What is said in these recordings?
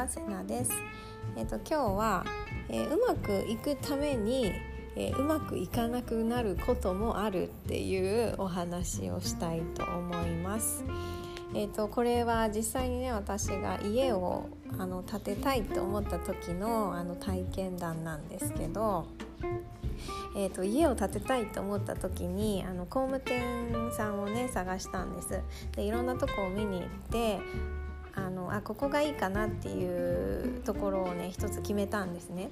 はセナです。えっ、と今日は、えー、うまくいくために、えー、うまくいかなくなることもあるっていうお話をしたいと思います。えーと、これは実際にね私が家をあの建てたいと思った時のあの体験談なんですけど、えーと、家を建てたいと思った時にあの工務店さんをね探したんです。でいろんなとこを見に行ってあのあここがいいかなっていうところをね一つ決めたんですね。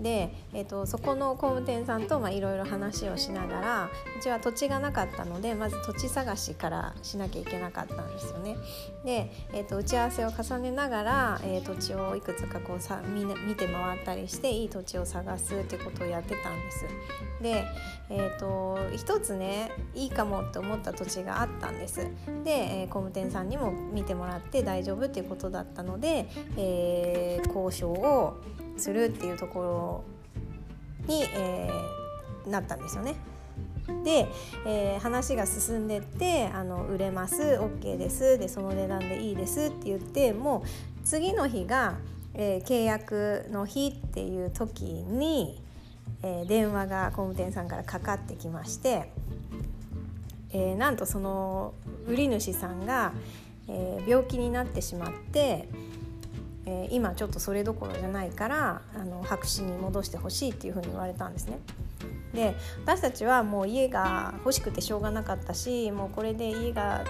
で、えーと、そこの工務店さんといろいろ話をしながらうちは土地がなかったのでまず土地探しからしなきゃいけなかったんですよね。で、えーと、打ち合わせを重ねながら、えー、土地をいくつかこうさ見見て回ったりしていい土地を探すってことをやってたんです。で、えーと、一つねいいかもって思った土地があったんです。で、えー、工務店さんにも見てもらって大丈夫っていうことだったので、えー、交渉をするっていうところに、えー、なったんですよね。で、えー、話が進んでってあの売れます OK ですでその値段でいいですって言ってもう次の日が、えー、契約の日っていう時に、えー、電話が工務店さんからかかってきまして、えー、なんとその売り主さんが、えー、病気になってしまって。えー、今ちょっとそれどころじゃないからあの白紙に戻してほしいっていうふうに言われたんですね。で私たちはもう家が欲しくてしょうがなかったしもうこれで家が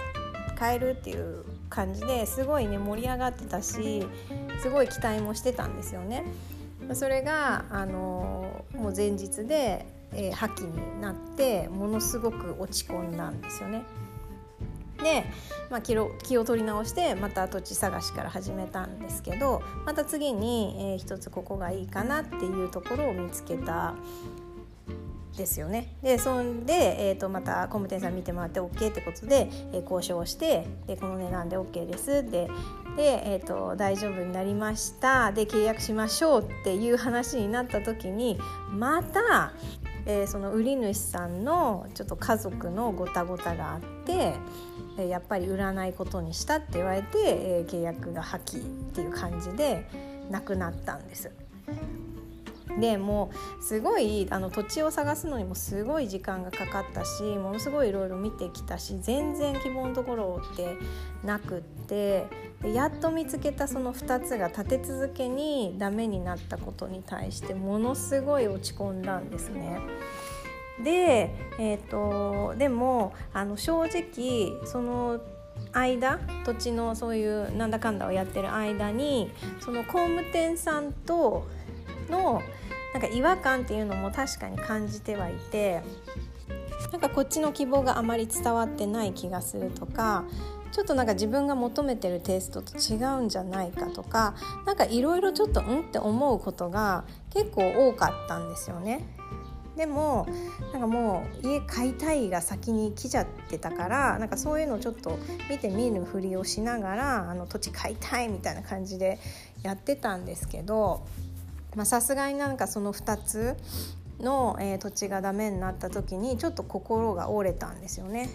買えるっていう感じですごいね盛り上がってたしすごい期待もしてたんですよね。それがあのもう前日で、えー、破棄になってものすごく落ち込んだんですよね。で、まあ、気を気を取り直してまた土地探しから始めたんですけどまた次に、えー、一つここがいいかなっていうところを見つけたですよね。でそんで、えーと、また工務店さん見てもらって OK ってことで、えー、交渉してでこの値段で OK ですでで、えーと、大丈夫になりましたで契約しましょうっていう話になった時にまた、えー、その売り主さんのちょっと家族のごたごたがあってやっぱり売らないことにしたって言われて、え契約が破棄っていう感じでなくなったんです。でもうすごいあの土地を探すのにもすごい時間がかかったしものすごいいろいろ見てきたし全然希望のところってなくってでやっと見つけたその2つが立て続けにダメになったことに対してものすごい落ち込んだんですね。で,、えーと、でもあの正直その間土地のそういうなんだかんだをやってる間にその工務店さんとのなんか違和感っていうのも確かに感じてはいてなんかこっちの希望があまり伝わってない気がするとかちょっとなんか自分が求めてるテイストと違うんじゃないかとか何かいろいろちょっとうんって思うことが結構多かったんですよね。でもなんかもう家買いたいが先に来ちゃってたからなんかそういうのをちょっと見て見ぬふりをしながらあの土地買いたいみたいな感じでやってたんですけどさすがになんかその2つの、えー、土地がダメになった時にちょっと心が折れたんですよね。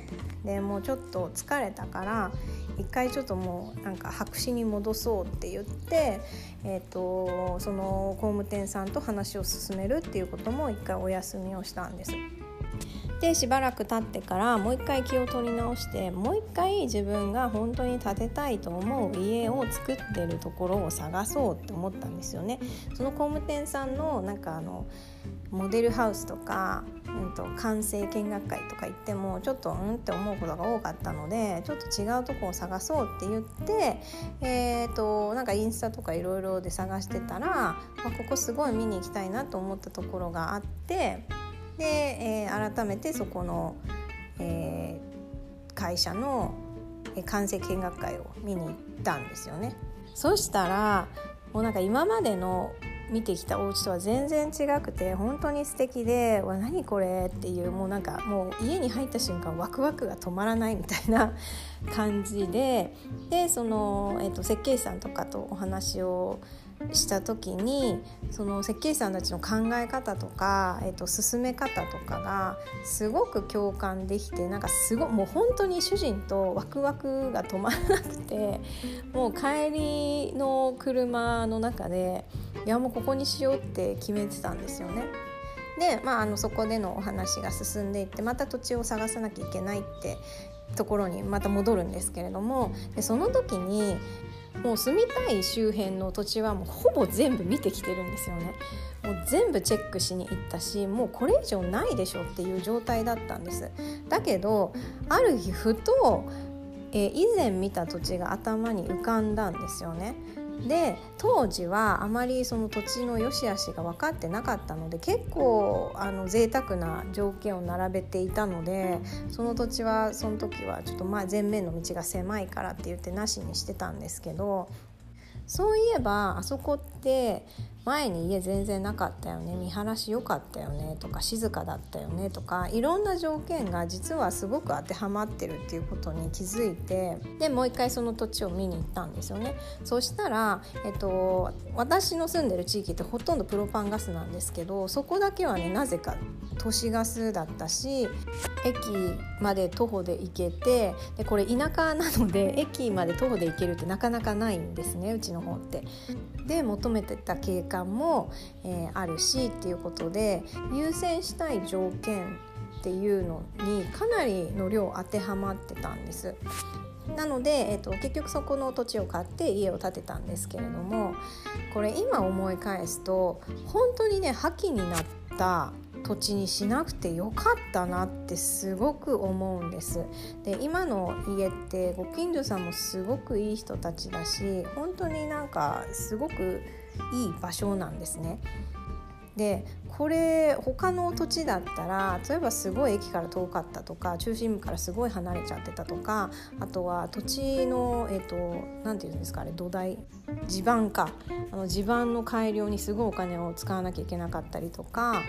でもうちょっと疲れたから一回ちょっともうなんか白紙に戻そうって言って、えーと、その工務店さんと話を進めるっていうことも一回お休みをしたんです。でしばらく経ってからもう一回気を取り直してもう一回自分が本当に建てたいと思う家を作ってるところを探そうって思ったんですよね。その工務店さんのなんかあのモデルハウスとか、うんと、完成見学会とか行ってもちょっとうんって思うことが多かったのでちょっと違うとこを探そうって言って、えーと、なんかインスタとかいろいろで探してたら、まあ、ここすごい見に行きたいなと思ったところがあってで、えー、改めてそこの、えー、会社の完成見学会を見に行ったんですよね。そしたらもうなんか今までの見てきたお家とは全然違くて本当に素敵で「わ何これ?」っていうもうなんかもう家に入った瞬間ワクワクが止まらないみたいな感じででその、えーと、設計士さんとかとお話をした時にその設計士さんたちの考え方とか、えー、と進め方とかがすごく共感できてなんかすごもう本当に主人とワクワクが止まらなくてもう帰りの車の中でいやもうここにしようって決めてたんですよね。で、まあ、あのそこでのお話が進んでいってまた土地を探さなきゃいけないってところにまた戻るんですけれどもでその時にもう住みたい周辺の土地はもうほぼ全部見てきてるんですよね。もう全部チェックしに行ったしもうこれ以上ないでしょっていう状態だったんです。だけどある日ふと、えー、以前見た土地が頭に浮かんだんですよね。で当時はあまりその土地の良し悪しが分かってなかったので結構あの贅沢な条件を並べていたのでその土地はその時はちょっとまあ前面の道が狭いからって言ってなしにしてたんですけどそういえばあそこって前に家全然なかったよね。見晴らし良かったよね。とか静かだったよね。とかいろんな条件が実はすごく当てはまってるっていうことに気づいてでもう一回その土地を見に行ったんですよね。そしたら、えっと、私の住んでる地域ってほとんどプロパンガスなんですけどそこだけはねなぜか都市ガスだったし駅まで徒歩で行けてでこれ田舎なので駅まで徒歩で行けるってなかなかないんですねうちの方って。で求めてた景観も、えー、あるしっていうことで優先したい条件っていうのにかなりの量当てはまってたんです。なので、えーと、結局そこの土地を買って家を建てたんですけれどもこれ今思い返すと本当にね破棄になった土地にしなくてよかったなってすごく思うんです。で今の家ってご近所さんもすごくいい人たちだし本当になんかすごくいい場所なんですね。でこれ他の土地だったら例えばすごい駅から遠かったとか中心部からすごい離れちゃってたとかあとは土地の何、えーと、て言うんですかあれ土台地盤かあの地盤の改良にすごいお金を使わなきゃいけなかったりとか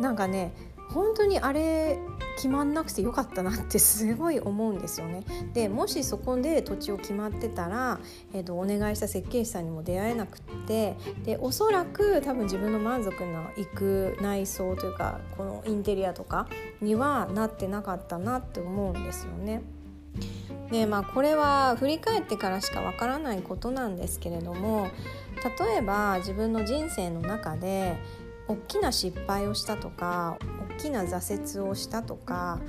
なんかね本当にあれ決まんなくてよかったなってすごい思うんですよね。でもしそこで土地を決まってたら、えーと、お願いした設計士さんにも出会えなくってでおそらく多分自分の満足のいく内装というかこのインテリアとかにはなってなかったなって思うんですよね。でまあこれは振り返ってからしかわからないことなんですけれども例えば自分の人生の中で大きな失敗をしたとか大きな挫折をしたとか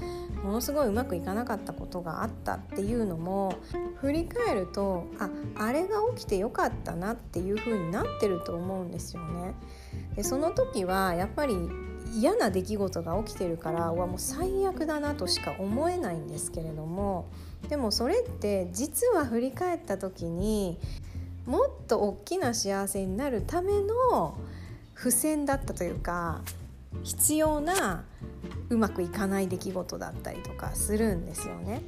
ものすごいうまくいかなかったことがあったっていうのも振り返るとああれが起きてよかったなっていう風になってると思うんですよね。でその時はやっぱり嫌な出来事が起きてるからわもう最悪だなとしか思えないんですけれどもでもそれって実は振り返った時にもっと大きな幸せになるための付箋だったというか必要なうまくいかない出来事だったりとかするんですよね。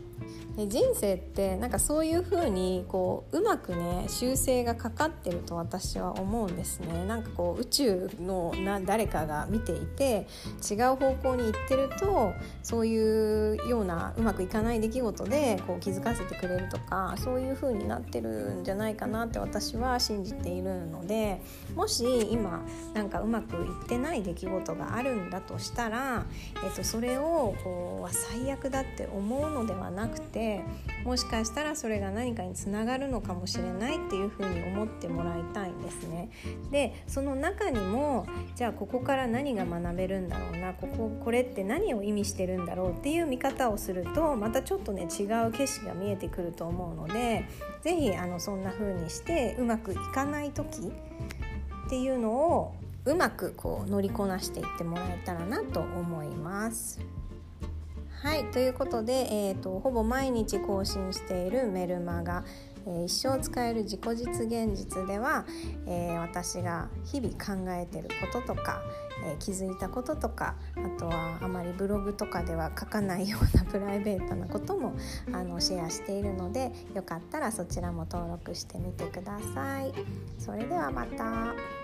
で人生ってなんかそういう風にこううまくね修正がかかってると私は思うんですね。なんかこう宇宙のな誰かが見ていて違う方向に行ってるとそういうようなうまくいかない出来事でこう気づかせてくれるとかそういう風になってるんじゃないかなって私は信じているのでもし今なんかうまくいってない出来事があるんだとしたら、えっと、それをこう最悪だって思うのではなくてでもしかしたらそれが何かにつながるのかもしれないっていうふうに思ってもらいたいんですね。でその中にもじゃあここから何が学べるんだろうなこここれって何を意味してるんだろうっていう見方をするとまたちょっとね違う景色が見えてくると思うので是非そんな風にしてうまくいかない時っていうのをうまくこう乗りこなしていってもらえたらなと思います。はいということで、えーと、ほぼ毎日更新しているメルマガ「えー、一生使える自己実現術」では、えー、私が日々考えてることとか、えー、気づいたこととかあとはあまりブログとかでは書かないような プライベートなこともあのシェアしているのでよかったらそちらも登録してみてください。それではまた。